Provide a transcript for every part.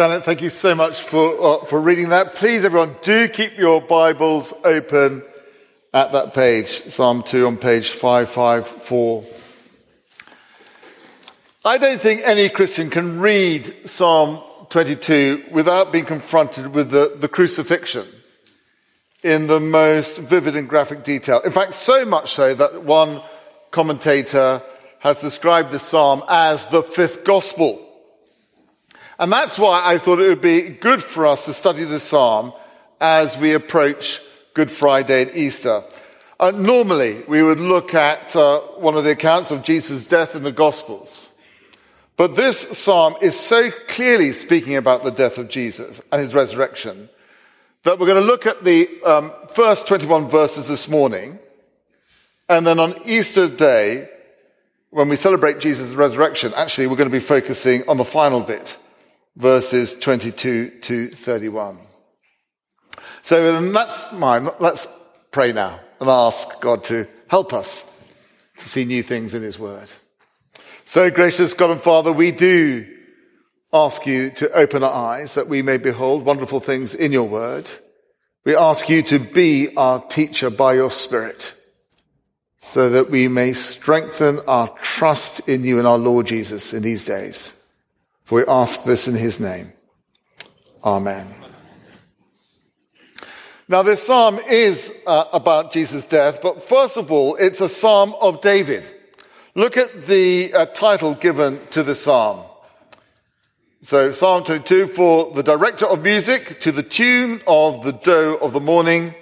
Janet, thank you so much for, uh, for reading that. Please, everyone, do keep your Bibles open at that page, Psalm 2 on page 554. I don't think any Christian can read Psalm 22 without being confronted with the, the crucifixion in the most vivid and graphic detail. In fact, so much so that one commentator has described the psalm as the fifth gospel. And that's why I thought it would be good for us to study the psalm as we approach Good Friday and Easter. Uh, normally, we would look at uh, one of the accounts of Jesus' death in the Gospels. But this psalm is so clearly speaking about the death of Jesus and his resurrection that we're going to look at the um, first 21 verses this morning. And then on Easter Day, when we celebrate Jesus' resurrection, actually, we're going to be focusing on the final bit verses 22 to 31. So um, that's mine. Let's pray now and ask God to help us to see new things in His Word. So gracious God and Father, we do ask you to open our eyes that we may behold wonderful things in your Word. We ask you to be our teacher by your Spirit so that we may strengthen our trust in you and our Lord Jesus in these days. For we ask this in his name. Amen. Now, this psalm is uh, about Jesus' death, but first of all, it's a psalm of David. Look at the uh, title given to the psalm. So, Psalm 22 for the director of music to the tune of the doe of the morning,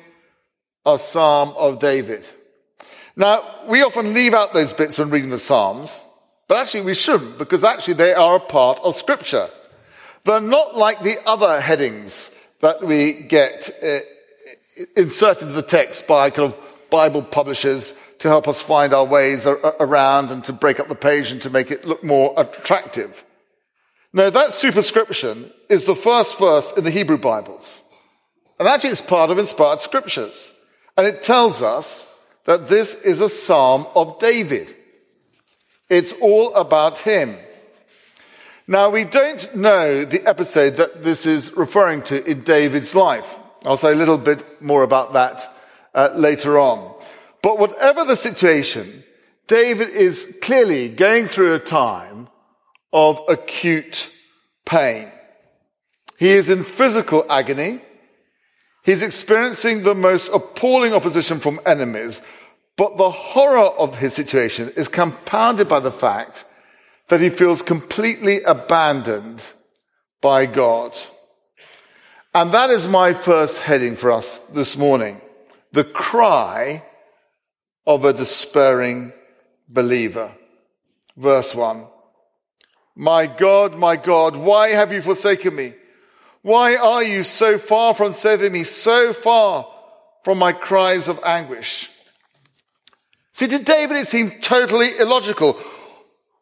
a psalm of David. Now, we often leave out those bits when reading the Psalms. But actually, we shouldn't, because actually they are a part of Scripture. They're not like the other headings that we get uh, inserted into the text by kind of Bible publishers to help us find our ways around and to break up the page and to make it look more attractive. No, that superscription is the first verse in the Hebrew Bibles. And actually it's part of inspired scriptures. And it tells us that this is a psalm of David. It's all about him. Now, we don't know the episode that this is referring to in David's life. I'll say a little bit more about that uh, later on. But whatever the situation, David is clearly going through a time of acute pain. He is in physical agony. He's experiencing the most appalling opposition from enemies, but the horror of his situation is compounded by the fact that he feels completely abandoned by God. And that is my first heading for us this morning. The cry of a despairing believer. Verse one. My God, my God, why have you forsaken me? Why are you so far from saving me, so far from my cries of anguish? See, to David it seemed totally illogical.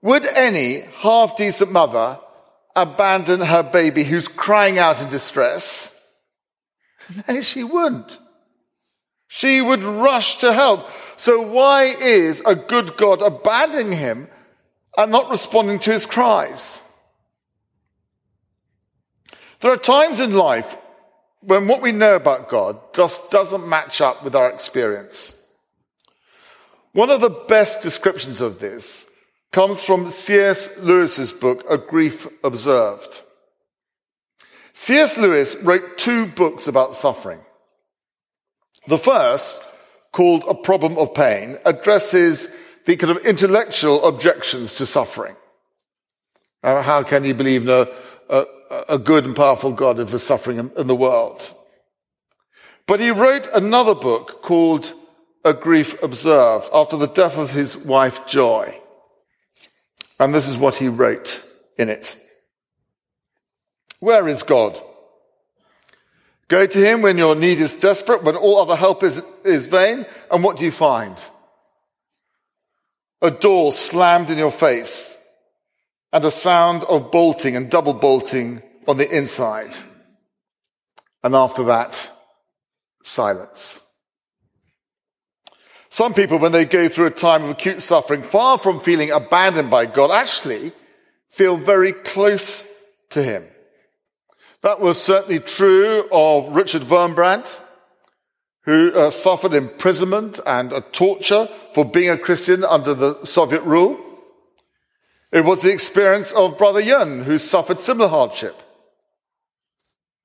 Would any half decent mother abandon her baby who's crying out in distress? No, she wouldn't. She would rush to help. So why is a good God abandoning him and not responding to his cries? There are times in life when what we know about God just doesn't match up with our experience. One of the best descriptions of this comes from C.S. Lewis's book, A Grief Observed. C.S. Lewis wrote two books about suffering. The first, called A Problem of Pain, addresses the kind of intellectual objections to suffering. Uh, how can you believe in a, a, a good and powerful God if there's suffering in, in the world? But he wrote another book called a grief observed after the death of his wife Joy. And this is what he wrote in it. Where is God? Go to him when your need is desperate, when all other help is, is vain. And what do you find? A door slammed in your face and a sound of bolting and double bolting on the inside. And after that, silence. Some people, when they go through a time of acute suffering, far from feeling abandoned by God, actually feel very close to Him. That was certainly true of Richard Wurmbrand, who uh, suffered imprisonment and a torture for being a Christian under the Soviet rule. It was the experience of Brother Yun, who suffered similar hardship.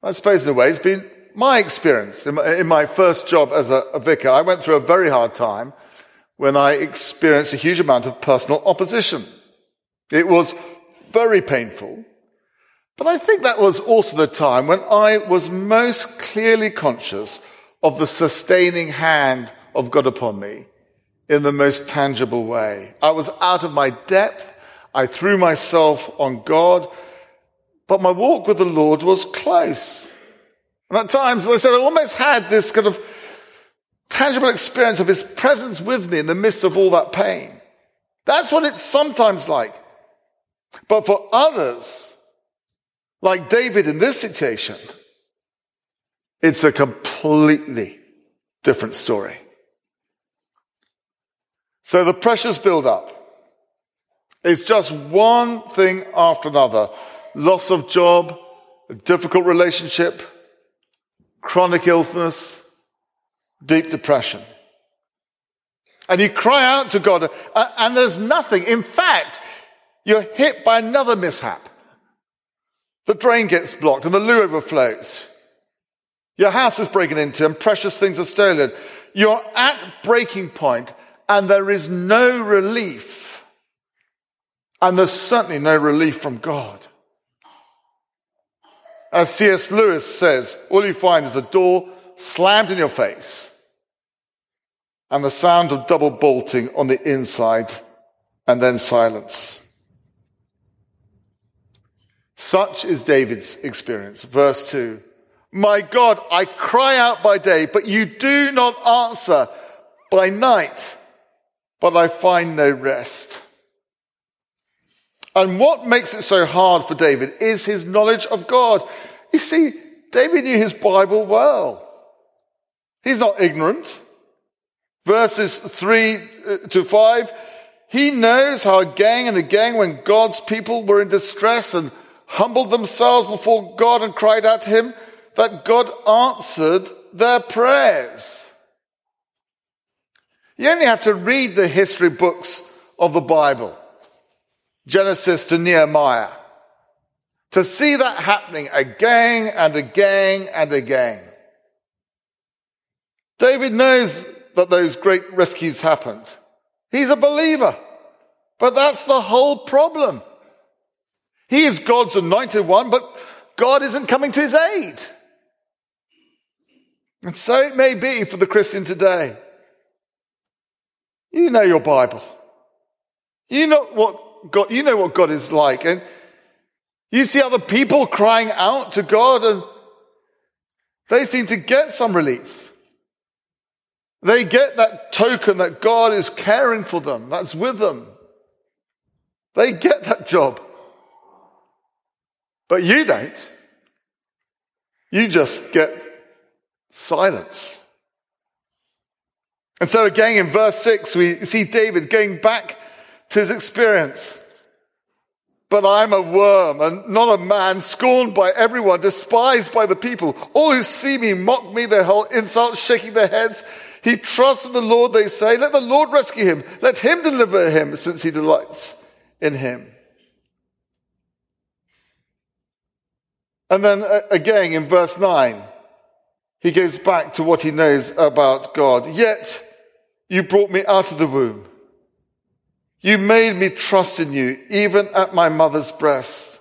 I suppose in a way it's been my experience in my, in my first job as a, a vicar. I went through a very hard time when I experienced a huge amount of personal opposition. It was very painful. But I think that was also the time when I was most clearly conscious of the sustaining hand of God upon me in the most tangible way. I was out of my depth. I threw myself on God, but my walk with the Lord was close. And at times, as I said, I almost had this kind of tangible experience of his presence with me in the midst of all that pain. That's what it's sometimes like. But for others, like David in this situation, it's a completely different story. So the pressures build up. It's just one thing after another. Loss of job, a difficult relationship, chronic illness, deep depression. And you cry out to God, uh, and there's nothing. In fact, you're hit by another mishap. The drain gets blocked and the loo overflows. Your house is broken into and precious things are stolen. You're at breaking point and there is no relief. And there's certainly no relief from God. As C.S. Lewis says, all you find is a door slammed in your face and the sound of double bolting on the inside and then silence. Such is David's experience. Verse 2. My God, I cry out by day, but you do not answer. By night, but I find no rest. And what makes it so hard for David is his knowledge of God. You see, David knew his Bible well. He's not ignorant. Verses 3 uh, to 5, he knows how again and again when God's people were in distress and humbled themselves before God and cried out to him, that God answered their prayers. You only have to read the history books of the Bible, Genesis to Nehemiah, to see that happening again and again and again. David knows that those great rescues happened. He's a believer. But that's the whole problem. He is God's anointed one, but God isn't coming to his aid. And so it may be for the Christian today. You know your Bible. You know what God, you know what God is like. And you see other people crying out to God and they seem to get some relief. They get that token that God is caring for them, that's with them. They get that job. But you don't. You just get silence. And so again in verse 6, we see David going back to his experience. But I'm a worm and not a man, scorned by everyone, despised by the people. All who see me mock me, their whole insults, shaking their heads. He trusts in the Lord, they say. Let the Lord rescue him. Let him deliver him, since he delights in him. And then uh, again in verse 9, he goes back to what he knows about God. Yet you brought me out of the womb. You made me trust in you, even at my mother's breast.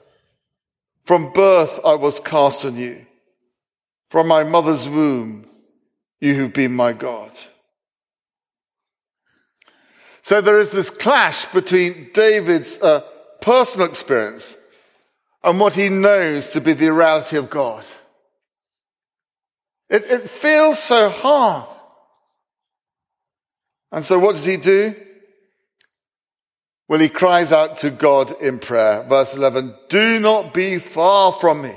From birth I was cast on you. From my mother's womb, you have been my God. So there is this clash between David's uh, personal experience and what he knows to be the reality of God. It, it feels so hard. And so what does he do? Well, he cries out to God in prayer. Verse 11, do not be far from me,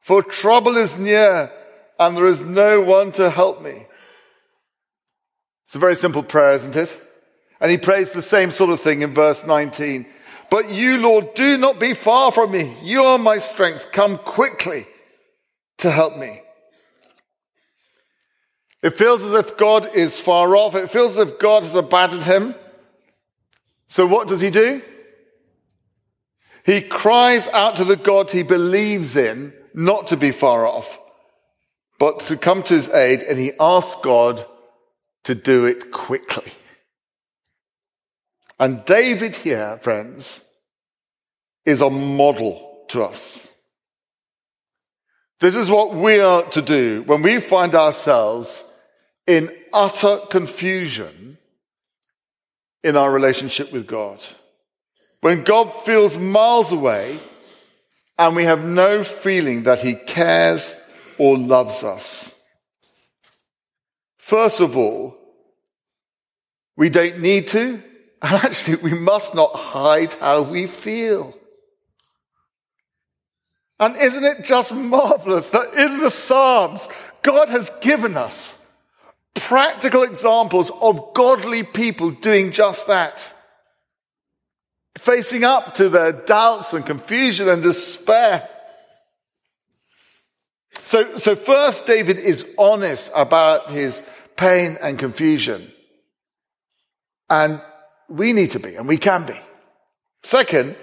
for trouble is near and there is no one to help me. It's a very simple prayer, isn't it? And he prays the same sort of thing in verse 19. But you, Lord, do not be far from me. You are my strength. Come quickly. to help me. It feels as if God is far off. It feels as if God has abandoned him. So what does he do? He cries out to the God he believes in not to be far off, but to come to his aid, and he asks God to do it quickly. And David here, friends, is a model to us. This is what we are to do when we find ourselves in utter confusion in our relationship with God. When God feels miles away and we have no feeling that he cares or loves us. First of all, we don't need to, and actually we must not hide how we feel. And isn't it just marvelous that in the Psalms, God has given us practical examples of godly people doing just that? facing up to their doubts and confusion and despair. So, so first, David is honest about his pain and confusion. And we need to be, and we can be. Second,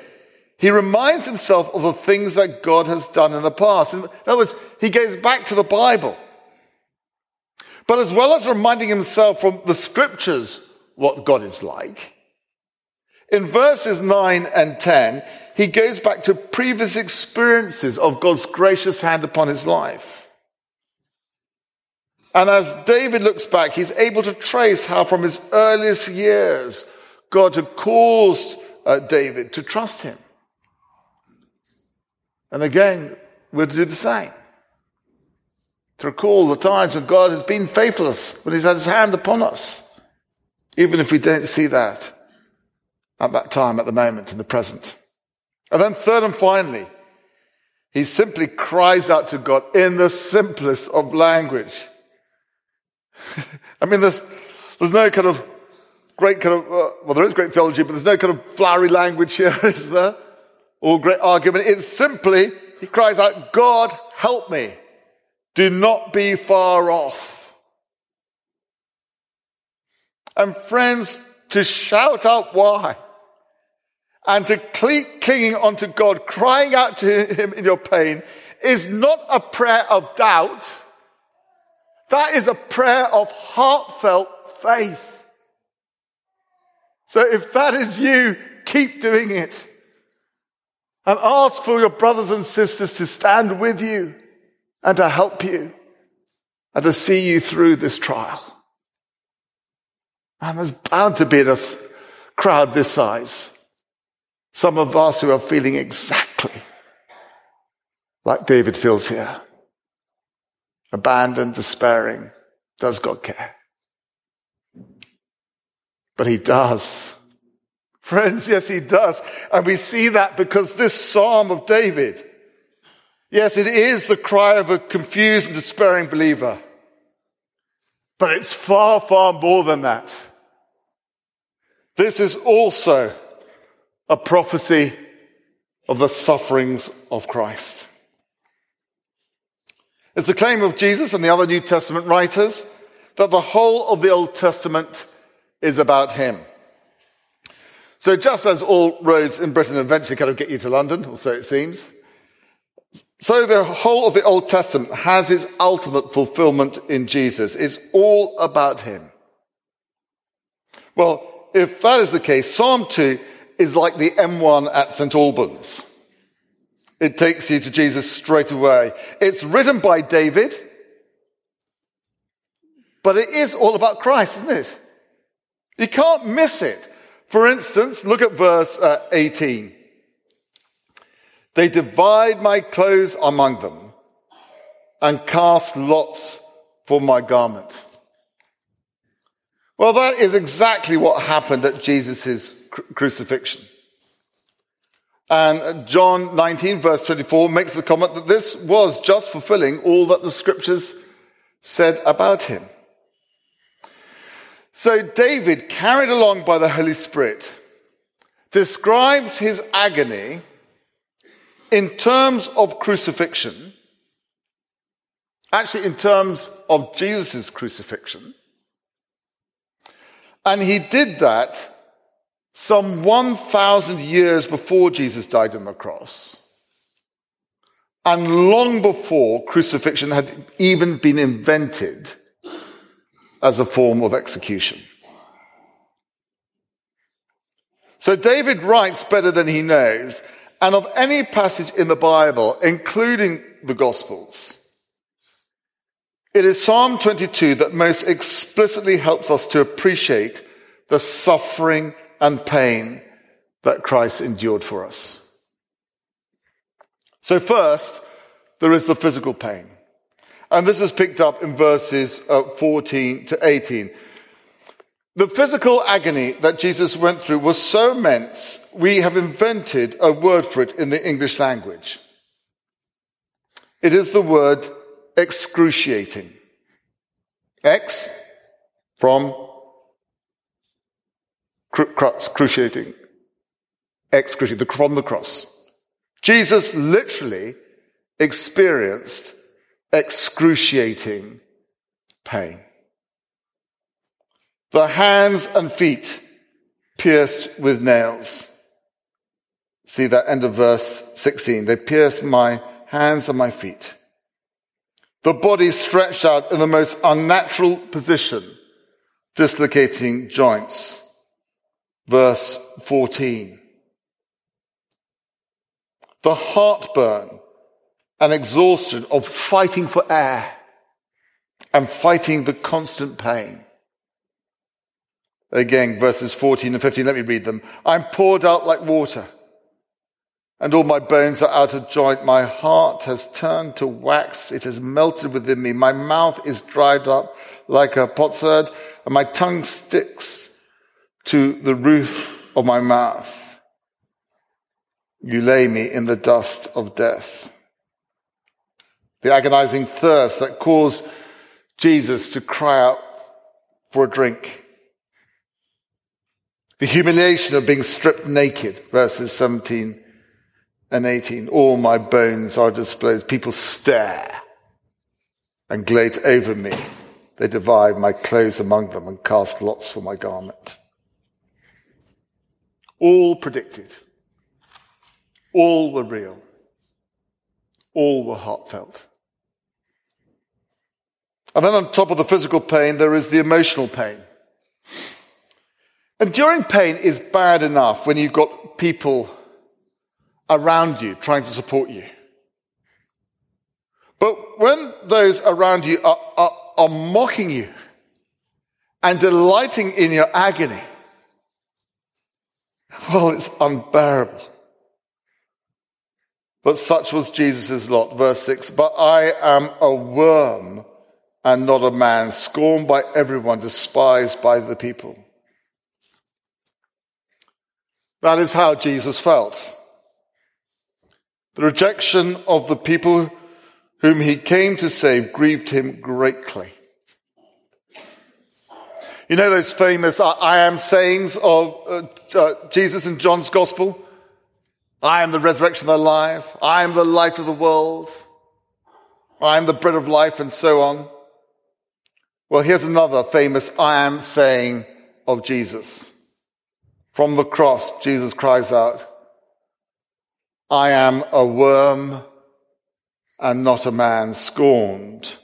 he reminds himself of the things that God has done in the past. In other words, he goes back to the Bible. But as well as reminding himself from the scriptures what God is like, in verses 9 and 10, he goes back to previous experiences of God's gracious hand upon his life. And as David looks back, he's able to trace how from his earliest years, God had caused uh, David to trust him. And again, we're to do the same. To recall the times when God has been faithless, when he's had his hand upon us, even if we don't see that at that time, at the moment, in the present. And then third and finally, he simply cries out to God in the simplest of language. I mean, there's, there's no kind of great kind of, uh, well, there is great theology, but there's no kind of flowery language here, is there? Or great argument. It's simply, he cries out, God, help me. Do not be far off. And friends, to shout out why and to keep clinging onto God, crying out to Him in your pain, is not a prayer of doubt. That is a prayer of heartfelt faith. So if that is you, keep doing it. And ask for your brothers and sisters to stand with you and to help you and to see you through this trial. And there's bound to be a crowd this size some of us who are feeling exactly like David feels here. Abandoned, despairing. Does God care? But he does. Friends, yes, he does. And we see that because this Psalm of David, yes, it is the cry of a confused and despairing believer. But it's far, far more than that. This is also a prophecy of the sufferings of Christ. It's the claim of Jesus and the other New Testament writers that the whole of the Old Testament is about him. So just as all roads in Britain eventually kind of get you to London, or so it seems, so the whole of the Old Testament has its ultimate fulfillment in Jesus. It's all about him. Well, if that is the case, Psalm 2 is like the M1 at St. Albans. It takes you to Jesus straight away. It's written by David, but it is all about Christ, isn't it? You can't miss it. For instance, look at verse uh, 18. They divide my clothes among them and cast lots for my garment. Well, that is exactly what happened at Jesus' crucifixion. And John 19 verse 24 makes the comment that this was just fulfilling all that the scriptures said about him. So David, carried along by the Holy Spirit, describes his agony in terms of crucifixion Actually, in terms of Jesus' crucifixion. And he did that some 1,000 years before Jesus died on the cross. And long before crucifixion had even been invented as a form of execution. So David writes better than he knows, and of any passage in the Bible, including the Gospels, it is Psalm 22 that most explicitly helps us to appreciate the suffering and pain that Christ endured for us. So first, there is the physical pain. And this is picked up in verses uh, 14 to 18. The physical agony that Jesus went through was so immense, we have invented a word for it in the English language. It is the word excruciating. X from cruciating. Excruciating, from the cross. Jesus literally experienced excruciating pain. The hands and feet pierced with nails. See that end of verse 16. They pierced my hands and my feet. The body stretched out in the most unnatural position, dislocating joints. Verse 14. The heartburn and exhaustion of fighting for air and fighting the constant pain. Again, verses 14 and 15, let me read them. I'm poured out like water and all my bones are out of joint. My heart has turned to wax. It has melted within me. My mouth is dried up like a potsherd and my tongue sticks to the roof of my mouth. You lay me in the dust of death. The agonizing thirst that caused Jesus to cry out for a drink. The humiliation of being stripped naked, verses 17 and 18. All my bones are displayed. People stare and gloat over me. They divide my clothes among them and cast lots for my garment. All predicted. All were real. All were heartfelt. And then on top of the physical pain, there is the emotional pain. Enduring pain is bad enough when you've got people around you trying to support you. But when those around you are, are, are mocking you and delighting in your agony, well, it's unbearable. But such was Jesus' lot. Verse 6 But I am a worm and not a man, scorned by everyone, despised by the people. That is how Jesus felt. The rejection of the people whom he came to save grieved him greatly. You know those famous I am sayings of uh, uh, Jesus in John's gospel? I am the resurrection of the life. I am the light of the world. I am the bread of life and so on. Well, here's another famous I am saying of Jesus. From the cross, Jesus cries out, I am a worm and not a man scorned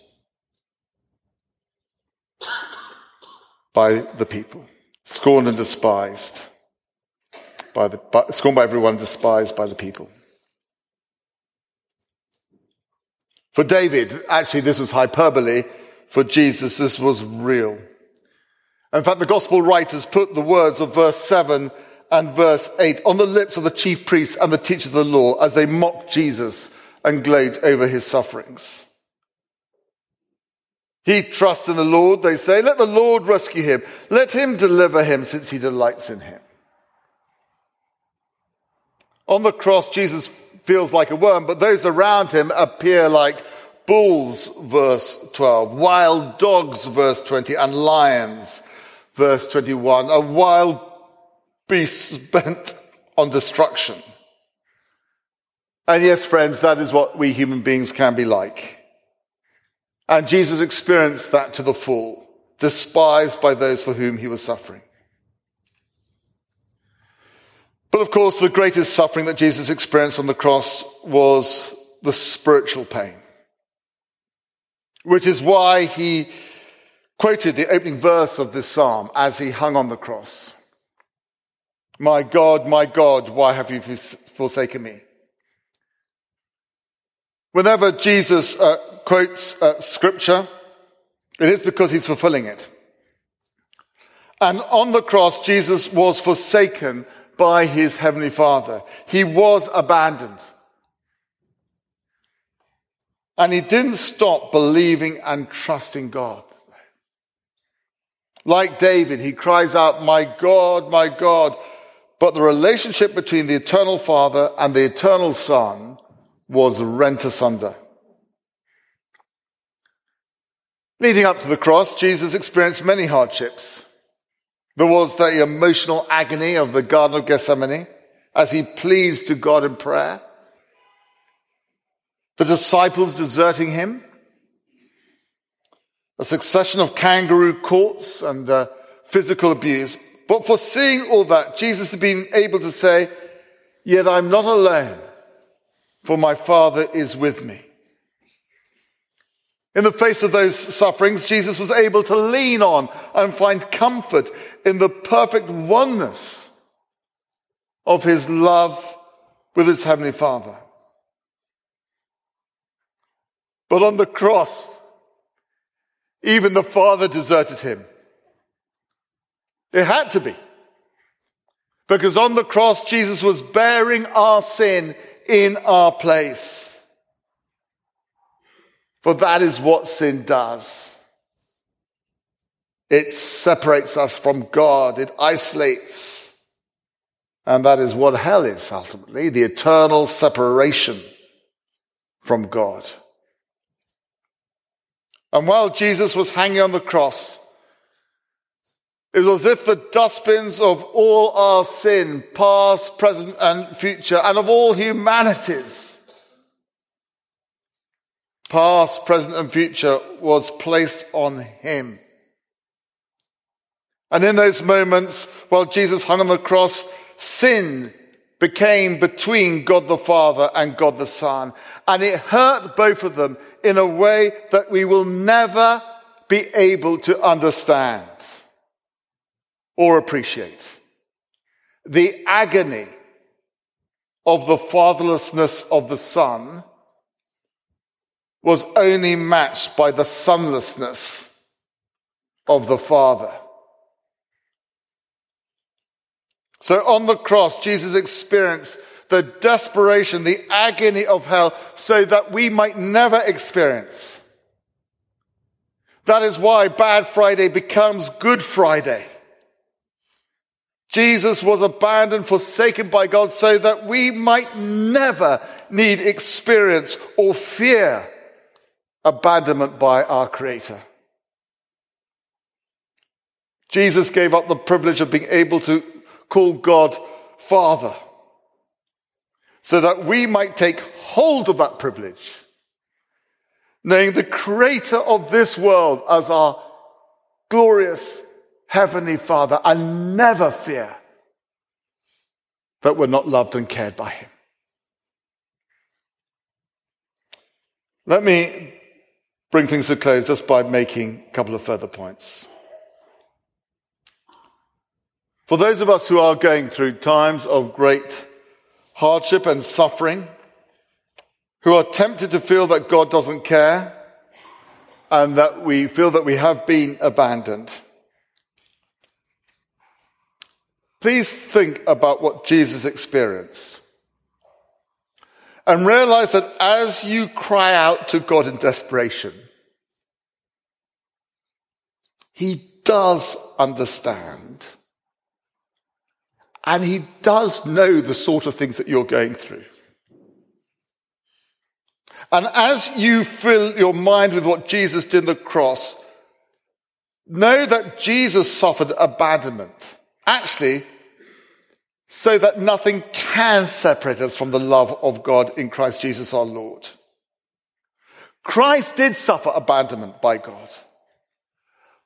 by the people, scorned and despised by the, by, scorned by everyone, despised by the people. For David, actually, this was hyperbole. For Jesus, this was real. In fact, the gospel writers put the words of verse 7 and verse 8 on the lips of the chief priests and the teachers of the law as they mocked Jesus and gloat over his sufferings. He trusts in the Lord, they say. Let the Lord rescue him. Let him deliver him since he delights in him. On the cross, Jesus feels like a worm, but those around him appear like bulls, verse 12, wild dogs, verse 20, and lions, verse 21, a wild beast bent on destruction. And yes, friends, that is what we human beings can be like. And Jesus experienced that to the full, despised by those for whom he was suffering. But of course, the greatest suffering that Jesus experienced on the cross was the spiritual pain, which is why he quoted the opening verse of this psalm as he hung on the cross. My God, my God, why have you forsaken me? Whenever Jesus uh, quotes uh, scripture, it is because he's fulfilling it. And on the cross, Jesus was forsaken by his heavenly father. He was abandoned. And he didn't stop believing and trusting God. Like David, he cries out, my God, my God. But the relationship between the eternal father and the eternal son was rent asunder. Leading up to the cross, Jesus experienced many hardships. There was the emotional agony of the Garden of Gethsemane as he pleads to God in prayer. The disciples deserting him. A succession of kangaroo courts and uh, physical abuse. But for seeing all that, Jesus had been able to say, Yet I'm not alone, for my Father is with me. In the face of those sufferings, Jesus was able to lean on and find comfort in the perfect oneness of his love with his heavenly Father. But on the cross, even the Father deserted him. It had to be. Because on the cross, Jesus was bearing our sin in our place. For that is what sin does. It separates us from God. It isolates. And that is what hell is ultimately, the eternal separation from God. And while Jesus was hanging on the cross, it was as if the dustbins of all our sin, past, present, and future, and of all humanities, past, present, and future, was placed on him. And in those moments, while Jesus hung on the cross, sin became between God the Father and God the Son. And it hurt both of them in a way that we will never be able to understand or appreciate. The agony of the fatherlessness of the Son was only matched by the sonlessness of the Father. So on the cross, Jesus experienced the desperation, the agony of hell so that we might never experience. That is why Bad Friday becomes Good Friday. Jesus was abandoned, forsaken by God so that we might never need experience or fear abandonment by our Creator. Jesus gave up the privilege of being able to call God Father so that we might take hold of that privilege, knowing the Creator of this world as our glorious Heavenly Father and never fear that we're not loved and cared by Him. Let me bring things to close just by making a couple of further points. For those of us who are going through times of great hardship and suffering, who are tempted to feel that God doesn't care and that we feel that we have been abandoned, please think about what Jesus experienced. And realize that as you cry out to God in desperation, he does understand. And he does know the sort of things that you're going through. And as you fill your mind with what Jesus did on the cross, know that Jesus suffered abandonment. Actually, so that nothing can separate us from the love of God in Christ Jesus our Lord. Christ did suffer abandonment by God.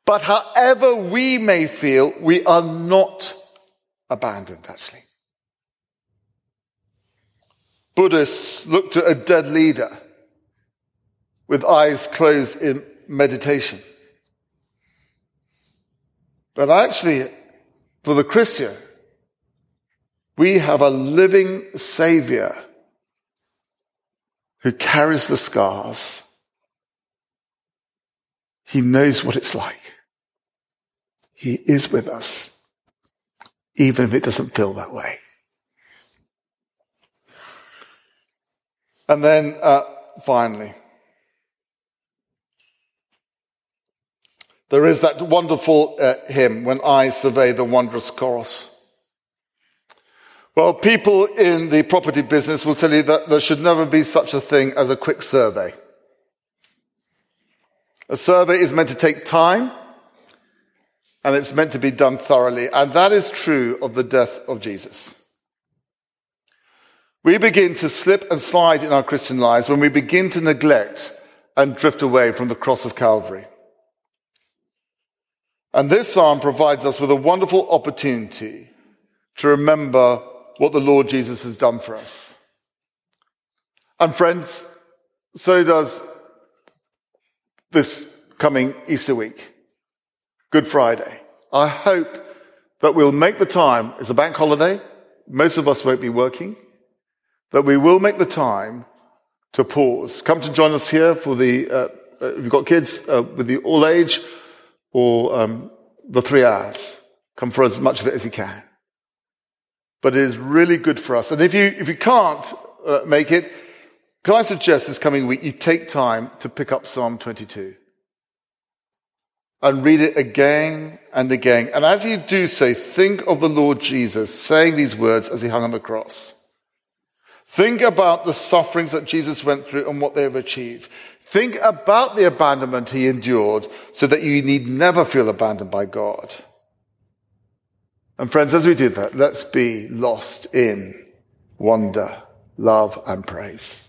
But however we may feel, we are not abandoned, actually. Buddhists looked at a dead leader with eyes closed in meditation. But actually, for the Christian, we have a living Savior who carries the scars. He knows what it's like. He is with us, even if it doesn't feel that way. And then, uh, finally, there is that wonderful uh, hymn, When I Survey the Wondrous Cross. Well, people in the property business will tell you that there should never be such a thing as a quick survey. A survey is meant to take time and it's meant to be done thoroughly. And that is true of the death of Jesus. We begin to slip and slide in our Christian lives when we begin to neglect and drift away from the cross of Calvary. And this psalm provides us with a wonderful opportunity to remember what the Lord Jesus has done for us. And friends, so does this coming Easter week, Good Friday. I hope that we'll make the time. It's a bank holiday. Most of us won't be working, but we will make the time to pause. Come to join us here for the, uh, uh if you've got kids uh, with the all age or um, the three hours. Come for as much of it as you can but it is really good for us. And if you, if you can't uh, make it, can I suggest this coming week you take time to pick up Psalm 22 and read it again and again. And as you do so, think of the Lord Jesus saying these words as he hung on the cross. Think about the sufferings that Jesus went through and what they have achieved. Think about the abandonment he endured so that you need never feel abandoned by God. And friends, as we do that, let's be lost in wonder, love, and praise.